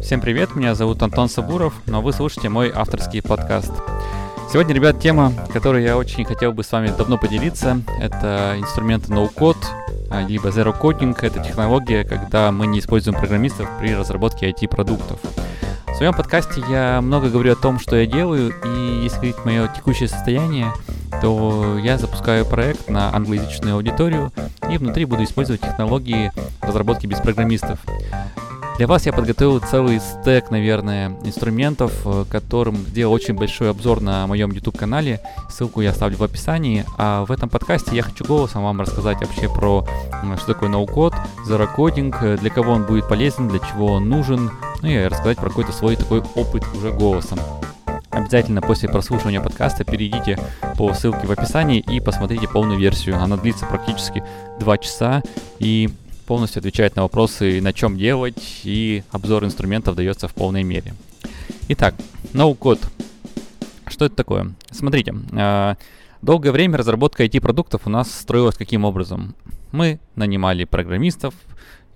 Всем привет, меня зовут Антон Сабуров, но вы слушаете мой авторский подкаст. Сегодня, ребят, тема, которой я очень хотел бы с вами давно поделиться, это инструменты no-code, а, либо zero coding. Это технология, когда мы не используем программистов при разработке IT-продуктов. В своем подкасте я много говорю о том, что я делаю, и если говорить мое текущее состояние, то я запускаю проект на англоязычную аудиторию, и внутри буду использовать технологии разработки без программистов. Для вас я подготовил целый стек, наверное, инструментов, э, которым сделал очень большой обзор на моем YouTube-канале. Ссылку я оставлю в описании. А в этом подкасте я хочу голосом вам рассказать вообще про, что такое ноу-код, zero-coding, э, для кого он будет полезен, для чего он нужен, ну и рассказать про какой-то свой такой опыт уже голосом. Обязательно после прослушивания подкаста перейдите по ссылке в описании и посмотрите полную версию. Она длится практически 2 часа и полностью отвечает на вопросы, на чем делать, и обзор инструментов дается в полной мере. Итак, no-code. Что это такое? Смотрите, э, долгое время разработка IT-продуктов у нас строилась каким образом? Мы нанимали программистов,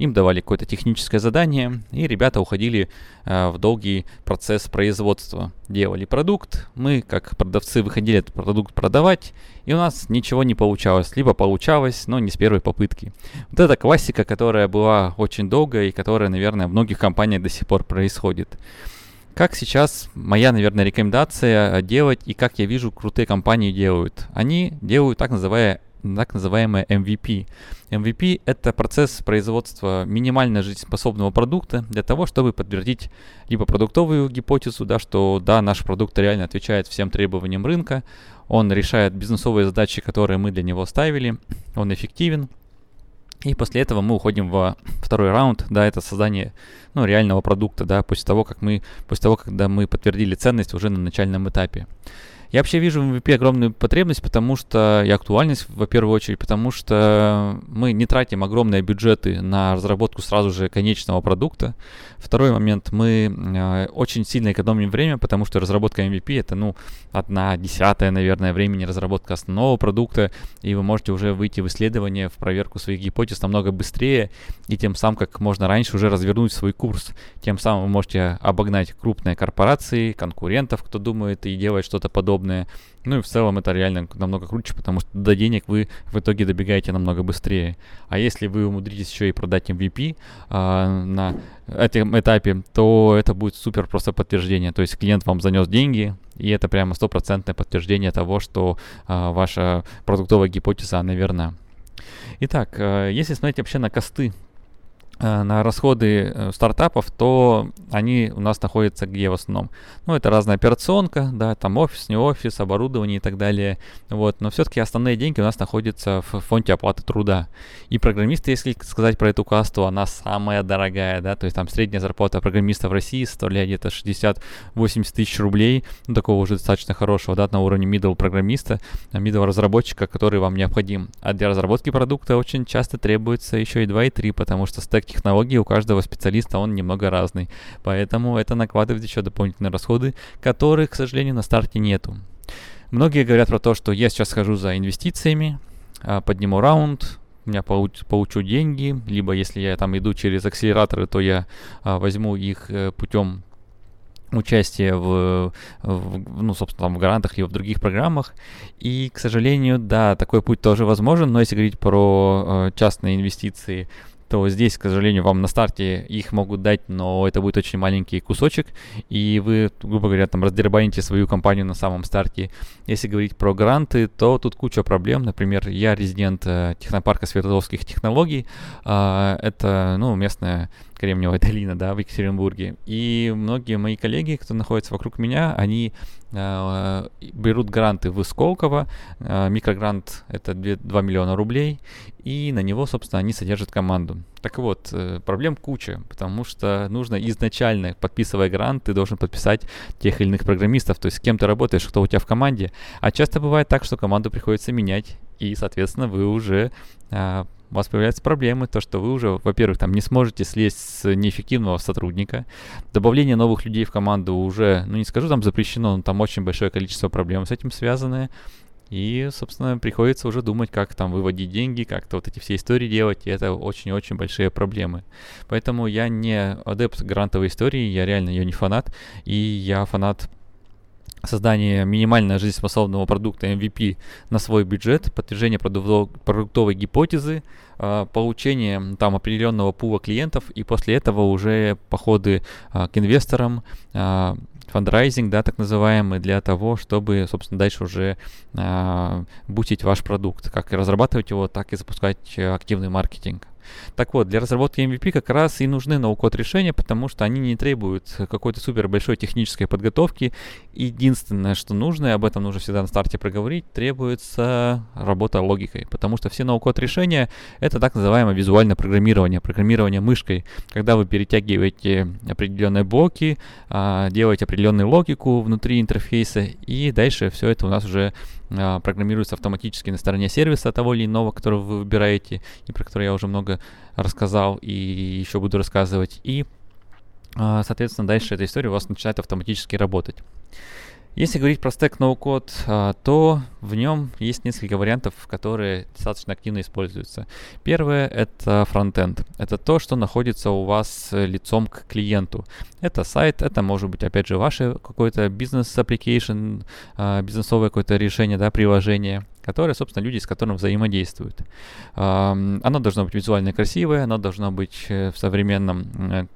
им давали какое-то техническое задание, и ребята уходили э, в долгий процесс производства. Делали продукт, мы, как продавцы, выходили этот продукт продавать, и у нас ничего не получалось. Либо получалось, но не с первой попытки. Вот это классика, которая была очень долгая и которая, наверное, в многих компаниях до сих пор происходит. Как сейчас моя, наверное, рекомендация делать и как я вижу крутые компании делают? Они делают так называемые так называемое MVP. MVP — это процесс производства минимально жизнеспособного продукта для того, чтобы подтвердить либо продуктовую гипотезу, да, что да, наш продукт реально отвечает всем требованиям рынка, он решает бизнесовые задачи, которые мы для него ставили, он эффективен, и после этого мы уходим во второй раунд, да, это создание ну, реального продукта, да, после того, как мы, после того, когда мы подтвердили ценность уже на начальном этапе. Я вообще вижу в MVP огромную потребность, потому что и актуальность, во первую очередь, потому что мы не тратим огромные бюджеты на разработку сразу же конечного продукта. Второй момент, мы э, очень сильно экономим время, потому что разработка MVP это, ну, одна десятая, наверное, времени разработка основного продукта, и вы можете уже выйти в исследование, в проверку своих гипотез намного быстрее, и тем самым, как можно раньше, уже развернуть свой курс. Тем самым вы можете обогнать крупные корпорации, конкурентов, кто думает и делает что-то подобное подобное. Ну и в целом это реально намного круче, потому что до денег вы в итоге добегаете намного быстрее. А если вы умудритесь еще и продать MVP а, на этом этапе, то это будет супер просто подтверждение. То есть клиент вам занес деньги, и это прямо стопроцентное подтверждение того, что а, ваша продуктовая гипотеза, она верна. Итак, а, если смотреть вообще на косты Э, на расходы э, стартапов, то они у нас находятся где в основном? Ну, это разная операционка, да, там офис, не офис, оборудование и так далее. Вот, но все-таки основные деньги у нас находятся в фонде оплаты труда. И программисты, если сказать про эту касту, она самая дорогая, да, то есть там средняя зарплата программиста в России составляет где-то 60-80 тысяч рублей, ну, такого уже достаточно хорошего, да, на уровне middle программиста, middle разработчика, который вам необходим. А для разработки продукта очень часто требуется еще и 2 и 3, потому что стек технологий у каждого специалиста он немного разный. Поэтому это накладывает еще дополнительные расходы, которых, к сожалению, на старте нету. Многие говорят про то, что я сейчас схожу за инвестициями, а, подниму раунд, у меня получ, получу деньги, либо если я там иду через акселераторы, то я а, возьму их э, путем участия в, в, ну, собственно, там, в грантах и в других программах. И, к сожалению, да, такой путь тоже возможен, но если говорить про э, частные инвестиции, то здесь, к сожалению, вам на старте их могут дать, но это будет очень маленький кусочек, и вы, грубо говоря, там раздербаните свою компанию на самом старте. Если говорить про гранты, то тут куча проблем. Например, я резидент э, технопарка Свердловских технологий. Э, это, ну, местная Кремниевая долина, да, в Екатеринбурге. И многие мои коллеги, кто находится вокруг меня, они берут гранты в Сколково. Э, микрогрант это 2, 2 миллиона рублей. И на него, собственно, они содержат команду. Так вот, э, проблем куча, потому что нужно изначально, подписывая грант, ты должен подписать тех или иных программистов, то есть с кем ты работаешь, кто у тебя в команде. А часто бывает так, что команду приходится менять, и, соответственно, вы уже э, у вас появляются проблемы, то, что вы уже, во-первых, там не сможете слезть с неэффективного сотрудника. Добавление новых людей в команду уже, ну не скажу там запрещено, но там очень большое количество проблем с этим связаны. И, собственно, приходится уже думать, как там выводить деньги, как-то вот эти все истории делать, и это очень-очень большие проблемы. Поэтому я не адепт грантовой истории, я реально ее не фанат, и я фанат создание минимально жизнеспособного продукта MVP на свой бюджет, подтверждение продуктовой гипотезы, а, получение там определенного пула клиентов и после этого уже походы а, к инвесторам, а, фандрайзинг, да, так называемый, для того, чтобы, собственно, дальше уже э, бустить ваш продукт, как и разрабатывать его, так и запускать активный маркетинг. Так вот, для разработки MVP как раз и нужны ноу-код решения, потому что они не требуют какой-то супер большой технической подготовки. Единственное, что нужно, и об этом нужно всегда на старте проговорить, требуется работа логикой, потому что все ноу-код решения — это так называемое визуальное программирование, программирование мышкой, когда вы перетягиваете определенные блоки, а, делаете определенную логику внутри интерфейса, и дальше все это у нас уже а, программируется автоматически на стороне сервиса того или иного, который вы выбираете, и про который я уже много рассказал и еще буду рассказывать. И, а, соответственно, дальше эта история у вас начинает автоматически работать. Если говорить про стек NoCode, а, то в нем есть несколько вариантов, которые достаточно активно используются. Первое — это frontend. Это то, что находится у вас лицом к клиенту. Это сайт, это может быть, опять же, ваше какое-то бизнес- application, а, бизнесовое какое-то решение, да, приложение которое, собственно, люди, с которым взаимодействуют. Оно должно быть визуально красивое, оно должно быть э, в современном э,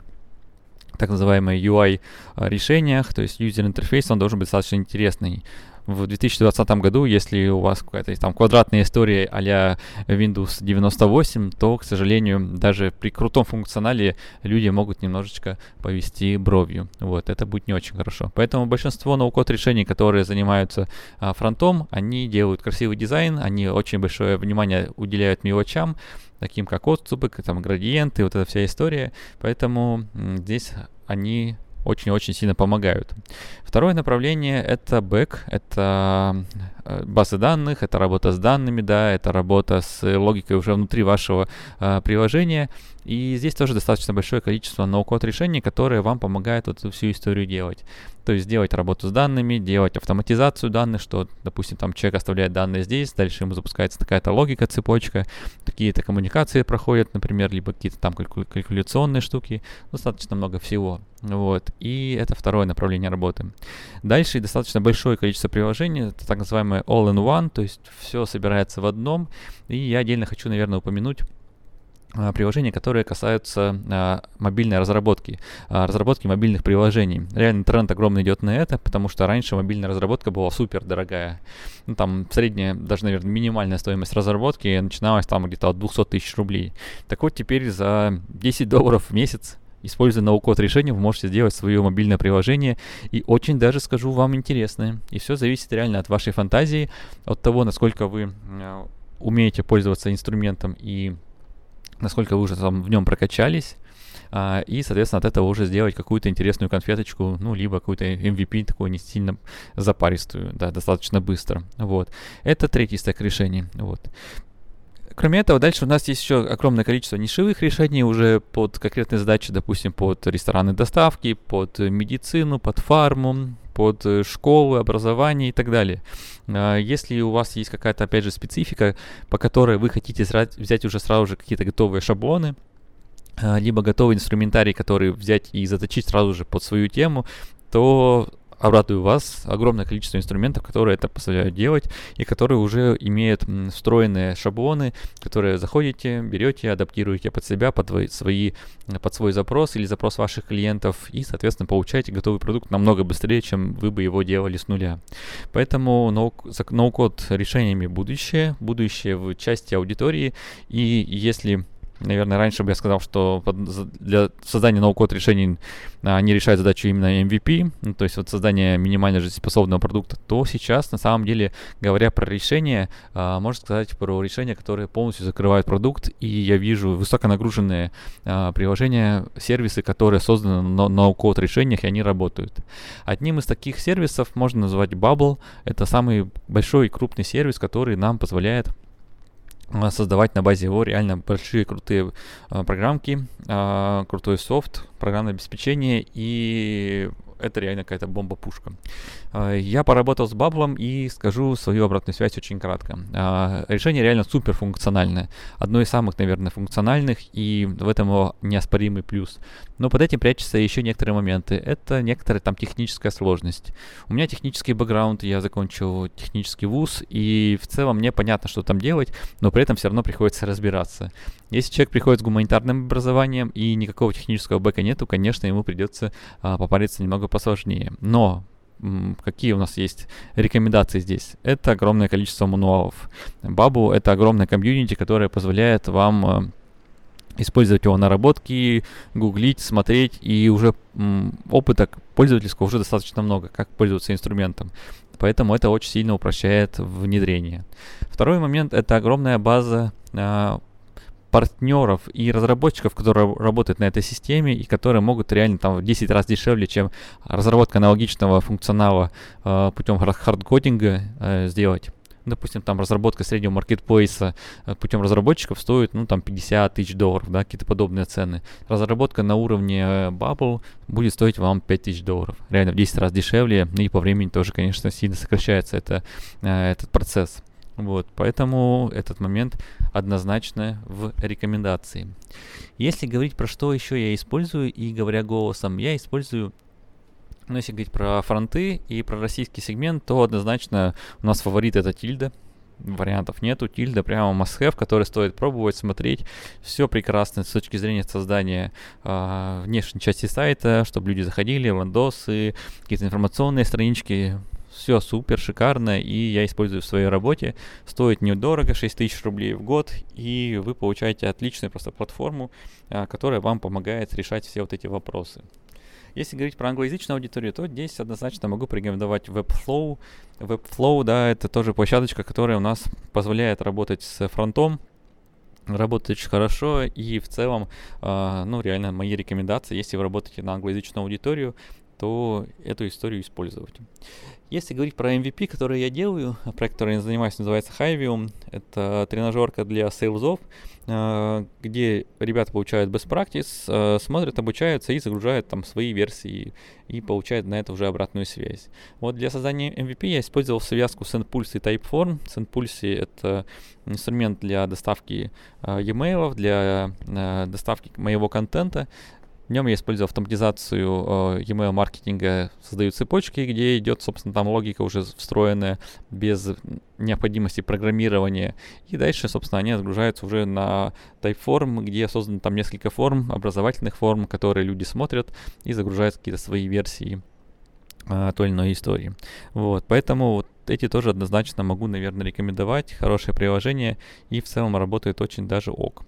так называемые UI а, решениях, то есть user интерфейс, он должен быть достаточно интересный. В 2020 году, если у вас какая-то там квадратная история а Windows 98, то, к сожалению, даже при крутом функционале люди могут немножечко повести бровью. Вот, это будет не очень хорошо. Поэтому большинство ноу-код решений, которые занимаются а, фронтом, они делают красивый дизайн, они очень большое внимание уделяют мелочам, таким как отступы, там градиенты, вот эта вся история. Поэтому здесь они очень-очень сильно помогают. Второе направление — это бэк, это э, базы данных, это работа с данными, да, это работа с логикой уже внутри вашего э, приложения. И здесь тоже достаточно большое количество ноу-код решений, которые вам помогают вот эту всю историю делать. То есть делать работу с данными, делать автоматизацию данных, что, допустим, там человек оставляет данные здесь, дальше ему запускается такая-то логика, цепочка, какие-то коммуникации проходят, например, либо какие-то там калькуля- калькуляционные штуки, достаточно много всего. Вот. И это второе направление работы. Дальше достаточно большое количество приложений, это так называемое all-in-one, то есть все собирается в одном. И я отдельно хочу, наверное, упомянуть приложения, которые касаются а, мобильной разработки, а, разработки мобильных приложений. Реально тренд огромный идет на это, потому что раньше мобильная разработка была супер дорогая. Ну, там средняя, даже, наверное, минимальная стоимость разработки начиналась там где-то от 200 тысяч рублей. Так вот, теперь за 10 долларов в месяц Используя ноу-код решение, вы можете сделать свое мобильное приложение и очень даже скажу вам интересное. И все зависит реально от вашей фантазии, от того, насколько вы э, умеете пользоваться инструментом и насколько вы уже там в нем прокачались, а, и, соответственно, от этого уже сделать какую-то интересную конфеточку, ну, либо какую-то MVP такую не сильно запаристую, да, достаточно быстро, вот. Это третий стек решений, вот. Кроме этого, дальше у нас есть еще огромное количество нишевых решений уже под конкретные задачи, допустим, под рестораны доставки, под медицину, под фарму, под школы, образование и так далее. А, если у вас есть какая-то, опять же, специфика, по которой вы хотите взять уже сразу же какие-то готовые шаблоны, а, либо готовый инструментарий, который взять и заточить сразу же под свою тему, то обрадую вас, огромное количество инструментов, которые это позволяют делать, и которые уже имеют встроенные шаблоны, которые заходите, берете, адаптируете под себя, под, свои, под свой запрос или запрос ваших клиентов, и, соответственно, получаете готовый продукт намного быстрее, чем вы бы его делали с нуля. Поэтому ноу-код решениями будущее, будущее в части аудитории, и если Наверное, раньше бы я сказал, что для создания ноу-код решений а, они решают задачу именно MVP, ну, то есть вот создание минимально жизнеспособного продукта, то сейчас, на самом деле, говоря про решение, а, можно сказать про решения, которые полностью закрывают продукт, и я вижу высоконагруженные а, приложения, сервисы, которые созданы на ноу-код решениях, и они работают. Одним из таких сервисов можно назвать Bubble. Это самый большой и крупный сервис, который нам позволяет создавать на базе его реально большие крутые э, программки, э, крутой софт, программное обеспечение и это реально какая-то бомба-пушка. Э, я поработал с Баблом и скажу свою обратную связь очень кратко. Э, решение реально супер функциональное. Одно из самых, наверное, функциональных, и в этом его неоспоримый плюс. Но под этим прячутся еще некоторые моменты. Это некоторая там техническая сложность. У меня технический бэкграунд, я закончил технический вуз, и в целом мне понятно, что там делать, но при этом все равно приходится разбираться. Если человек приходит с гуманитарным образованием и никакого технического бэка нету, конечно, ему придется а, попариться немного посложнее. Но какие у нас есть рекомендации здесь? Это огромное количество мануалов. Бабу — это огромная комьюнити, которая позволяет вам а, использовать его наработки, гуглить, смотреть, и уже опыта пользовательского уже достаточно много, как пользоваться инструментом. Поэтому это очень сильно упрощает внедрение. Второй момент — это огромная база э, партнеров и разработчиков, которые работают на этой системе и которые могут реально там в 10 раз дешевле, чем разработка аналогичного функционала э, путем хардкодинга э, сделать допустим, там разработка среднего маркетплейса э, путем разработчиков стоит, ну, там 50 тысяч долларов, да, какие-то подобные цены. Разработка на уровне э, Bubble будет стоить вам 5 тысяч долларов. Реально в 10 раз дешевле, и по времени тоже, конечно, сильно сокращается это, э, этот процесс. Вот, поэтому этот момент однозначно в рекомендации. Если говорить про что еще я использую, и говоря голосом, я использую но если говорить про фронты и про российский сегмент, то однозначно у нас фаворит это Тильда. Вариантов нету. Тильда прямо must-have, который стоит пробовать, смотреть. Все прекрасно с точки зрения создания э, внешней части сайта, чтобы люди заходили, ландосы, какие-то информационные странички. Все супер, шикарно, и я использую в своей работе. Стоит недорого, 6 тысяч рублей в год, и вы получаете отличную просто платформу, э, которая вам помогает решать все вот эти вопросы. Если говорить про англоязычную аудиторию, то здесь однозначно могу порекомендовать Webflow. Webflow, да, это тоже площадочка, которая у нас позволяет работать с фронтом, работает очень хорошо и в целом, э, ну, реально мои рекомендации, если вы работаете на англоязычную аудиторию, то эту историю использовать. Если говорить про MVP, который я делаю, проект, который я занимаюсь, называется Hivium. Это тренажерка для сейлзов, э, где ребята получают best practice, э, смотрят, обучаются и загружают там свои версии и получают на это уже обратную связь. Вот для создания MVP я использовал связку SendPulse и Typeform. SendPulse — это инструмент для доставки э, e-mail, для доставки моего контента. В нем я использую автоматизацию э, email маркетинга, создаю цепочки, где идет, собственно, там логика уже встроенная без необходимости программирования. И дальше, собственно, они загружаются уже на Typeform, где создано там несколько форм, образовательных форм, которые люди смотрят и загружают какие-то свои версии э, той или иной истории. Вот, поэтому вот эти тоже однозначно могу, наверное, рекомендовать. Хорошее приложение и в целом работает очень даже ок.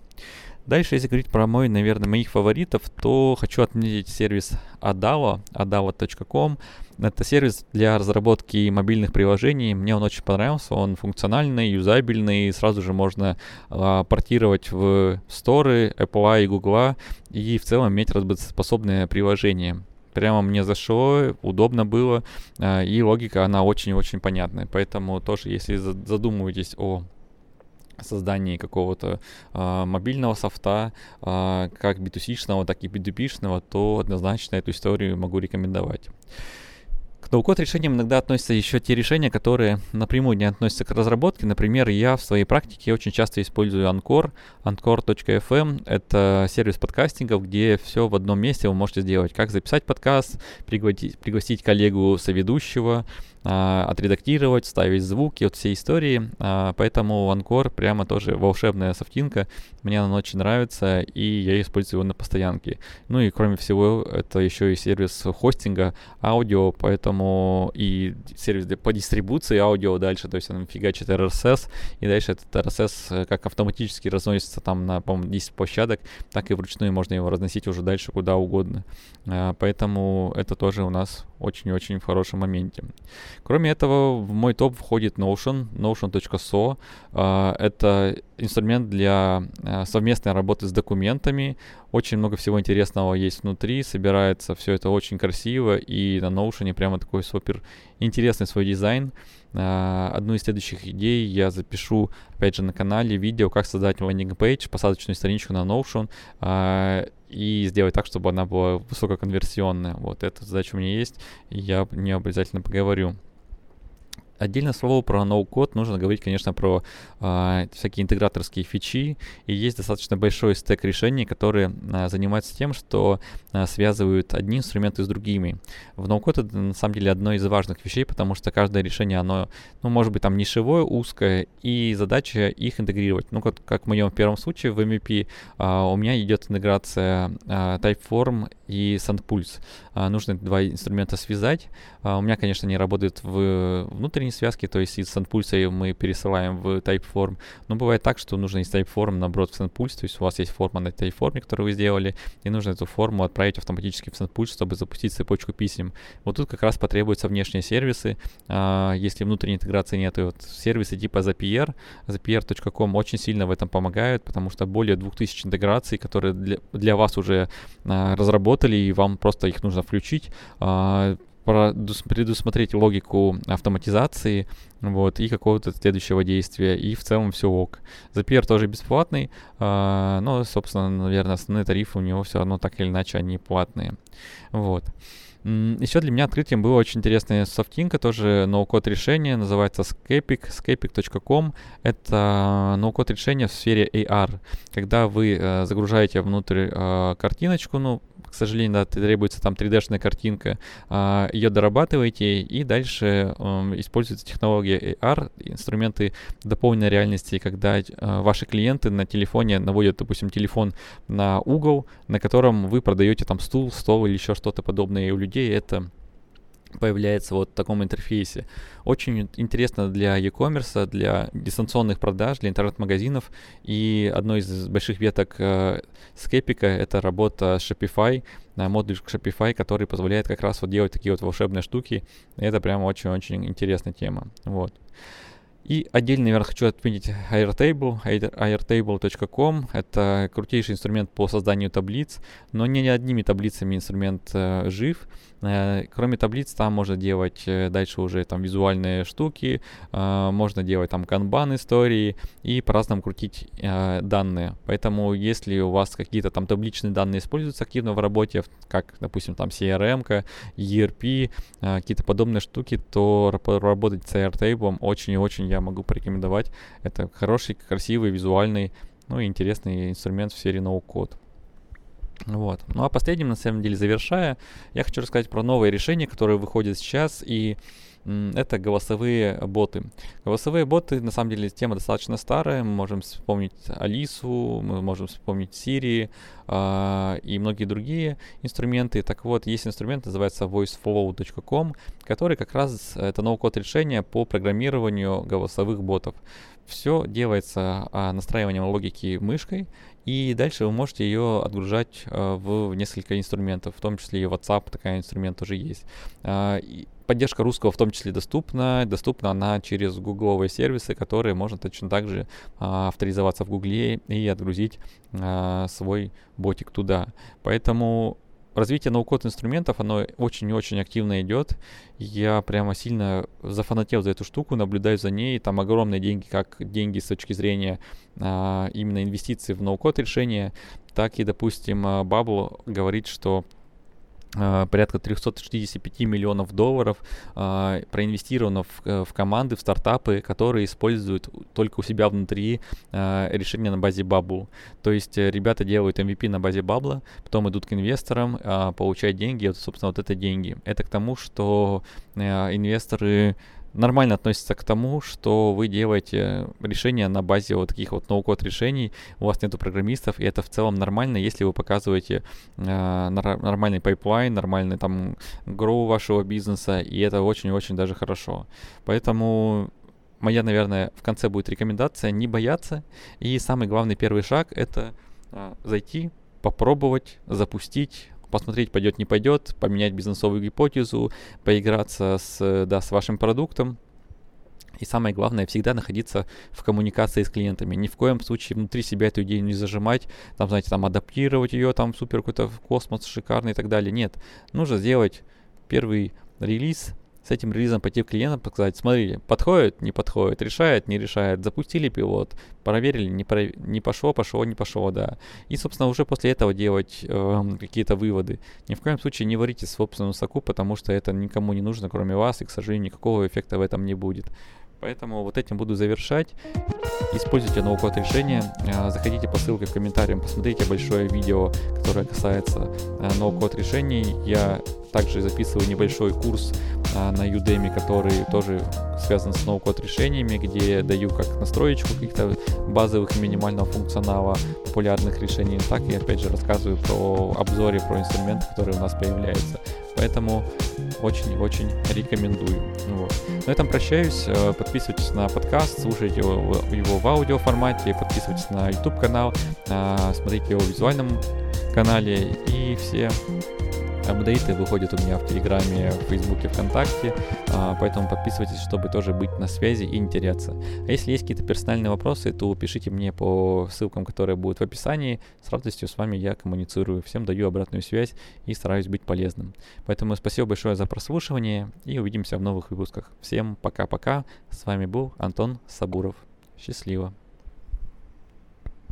Дальше, если говорить про мой, наверное, моих фаворитов, то хочу отметить сервис Adalo, adalo.com. Это сервис для разработки мобильных приложений. Мне он очень понравился, он функциональный, юзабельный, сразу же можно а, портировать в сторы Apple и Google и в целом иметь работоспособное приложение прямо мне зашло, удобно было, а, и логика, она очень-очень понятная. Поэтому тоже, если задумываетесь о создании какого-то э, мобильного софта, э, как B2C-шного, так и B2B-шного, то однозначно эту историю могу рекомендовать. К ноу-код решениям иногда относятся еще те решения, которые напрямую не относятся к разработке. Например, я в своей практике очень часто использую Anchor, anchor.fm. Это сервис подкастингов, где все в одном месте вы можете сделать. Как записать подкаст, пригласить, пригласить коллегу соведущего, а, отредактировать, ставить звуки, вот все истории. А, поэтому Анкор прямо тоже волшебная софтинка. Мне она очень нравится, и я использую его на постоянке. Ну и кроме всего, это еще и сервис хостинга аудио, поэтому и сервис по дистрибуции аудио дальше, то есть он фигачит RSS, и дальше этот RSS как автоматически разносится там на, по-моему, 10 площадок, так и вручную можно его разносить уже дальше куда угодно. А, поэтому это тоже у нас очень-очень в хорошем моменте. Кроме этого, в мой топ входит Notion, notion.so. А, это инструмент для а, совместной работы с документами. Очень много всего интересного есть внутри, собирается все это очень красиво, и на Notion прямо такой супер интересный свой дизайн. Uh, одну из следующих идей я запишу, опять же, на канале видео, как создать landing page, посадочную страничку на Notion. И сделать так, чтобы она была высококонверсионная. Вот эта задача у меня есть, и я не обязательно поговорю. Отдельно слово про ноу-код нужно говорить, конечно, про э, всякие интеграторские фичи. И есть достаточно большой стек решений, которые э, занимаются тем, что э, связывают одни инструменты с другими. В ноу-код это на самом деле одно из важных вещей, потому что каждое решение, оно, ну, может быть, там нишевое, узкое, и задача их интегрировать. Ну, как, как в моем первом случае в MVP э, у меня идет интеграция э, Typeform и SandPulse. Э, нужно два инструмента связать. Э, у меня, конечно, не работает в внутренней внутренней связки, то есть из SendPulse мы пересылаем в Typeform. Но бывает так, что нужно из Typeform наоборот в SendPulse, то есть у вас есть форма на Typeform, которую вы сделали, и нужно эту форму отправить автоматически в SendPulse, чтобы запустить цепочку писем. Вот тут как раз потребуются внешние сервисы. А, если внутренней интеграции нет, то вот сервисы типа Zapier, zapier.com очень сильно в этом помогают, потому что более 2000 интеграций, которые для, для вас уже а, разработали, и вам просто их нужно включить, а, предусмотреть логику автоматизации вот, и какого-то следующего действия, и в целом все ок. Zapier тоже бесплатный, э, но, собственно, наверное, основные тарифы у него все равно так или иначе они платные. Вот. Еще для меня открытием было очень интересное софтинка, тоже ноу-код решение, называется Scapic, scapic.com. Это ноу-код решение в сфере AR. Когда вы э, загружаете внутрь э, картиночку, ну, к сожалению, да, требуется там 3D-шная картинка, а, ее дорабатываете, и дальше используется технология AR, инструменты дополненной реальности, когда а, ваши клиенты на телефоне наводят, допустим, телефон на угол, на котором вы продаете там стул, стол или еще что-то подобное, и у людей это появляется вот в таком интерфейсе. Очень интересно для e-commerce, для дистанционных продаж, для интернет-магазинов. И одной из больших веток э, Скепика — это работа Shopify, э, модуль Shopify, который позволяет как раз вот делать такие вот волшебные штуки. И это прям очень-очень интересная тема. Вот. И отдельно, наверное, хочу отметить Airtable, airtable.com. Это крутейший инструмент по созданию таблиц, но не одними таблицами инструмент э, жив. Э, кроме таблиц, там можно делать э, дальше уже там визуальные штуки, можно делать там канбан истории и по-разному крутить данные. Поэтому если у вас какие-то там табличные данные используются активно в работе, как, допустим, там CRM, ERP, какие-то подобные штуки, то работать с Airtable очень и очень я могу порекомендовать. Это хороший, красивый, визуальный, ну и интересный инструмент в серии No-Code. Вот. Ну а последним, на самом деле, завершая, я хочу рассказать про новые решения, которые выходят сейчас, и это голосовые боты. Голосовые боты, на самом деле, тема достаточно старая. Мы можем вспомнить Алису, мы можем вспомнить Siri э, и многие другие инструменты. Так вот, есть инструмент, называется voicefollow.com, который как раз это ноу-код решение по программированию голосовых ботов. Все делается а, настраиванием логики мышкой, и дальше вы можете ее отгружать а, в несколько инструментов, в том числе и WhatsApp, такая инструмент уже есть. А, поддержка русского в том числе доступна. Доступна она через гугловые сервисы, которые можно точно так же а, авторизоваться в гугле и отгрузить свой ботик туда. Поэтому развитие ноу-код инструментов, оно очень и очень активно идет. Я прямо сильно зафанател за эту штуку, наблюдаю за ней. Там огромные деньги, как деньги с точки зрения а, именно инвестиций в ноу-код решения, так и, допустим, Bubble говорит, что порядка 365 миллионов долларов э, проинвестировано в, э, в команды, в стартапы, которые используют только у себя внутри э, решения на базе Bubble. То есть э, ребята делают MVP на базе Bubble, потом идут к инвесторам, э, получают деньги, вот, собственно, вот это деньги. Это к тому, что э, инвесторы нормально относится к тому, что вы делаете решения на базе вот таких вот no-code решений, у вас нету программистов, и это в целом нормально, если вы показываете э, нормальный pipeline, нормальный там growth вашего бизнеса, и это очень-очень даже хорошо. Поэтому моя, наверное, в конце будет рекомендация не бояться, и самый главный первый шаг это э, зайти, попробовать, запустить, посмотреть, пойдет, не пойдет, поменять бизнесовую гипотезу, поиграться с, да, с вашим продуктом. И самое главное, всегда находиться в коммуникации с клиентами. Ни в коем случае внутри себя эту идею не зажимать, там, знаете, там адаптировать ее, там супер какой-то космос шикарный и так далее. Нет, нужно сделать первый релиз, с этим релизом пойти к клиентам, сказать, смотри, подходит, не подходит, решает, не решает, запустили пилот, проверили, не, про... не пошло, пошло, не пошло, да. И, собственно, уже после этого делать э, какие-то выводы. Ни в коем случае не варите собственную соку, потому что это никому не нужно, кроме вас, и, к сожалению, никакого эффекта в этом не будет. Поэтому вот этим буду завершать. Используйте ноу-код решения. А, заходите по ссылке в комментариях, посмотрите большое видео, которое касается а, ноу-код решений. Я также записываю небольшой курс а, на Udemy, который тоже связан с ноу-код решениями, где я даю как настроечку каких-то базовых и минимального функционала популярных решений, так и опять же рассказываю про обзоры, про инструменты, которые у нас появляются. Поэтому очень-очень рекомендую. Вот. На этом прощаюсь. Э, подписывайтесь на подкаст, слушайте его, его в аудио формате, подписывайтесь на YouTube канал, смотрите его в визуальном канале и все апдейты выходят у меня в Телеграме, в Фейсбуке, ВКонтакте, а, поэтому подписывайтесь, чтобы тоже быть на связи и не теряться. А если есть какие-то персональные вопросы, то пишите мне по ссылкам, которые будут в описании. С радостью с вами я коммуницирую, всем даю обратную связь и стараюсь быть полезным. Поэтому спасибо большое за прослушивание и увидимся в новых выпусках. Всем пока-пока. С вами был Антон Сабуров. Счастливо.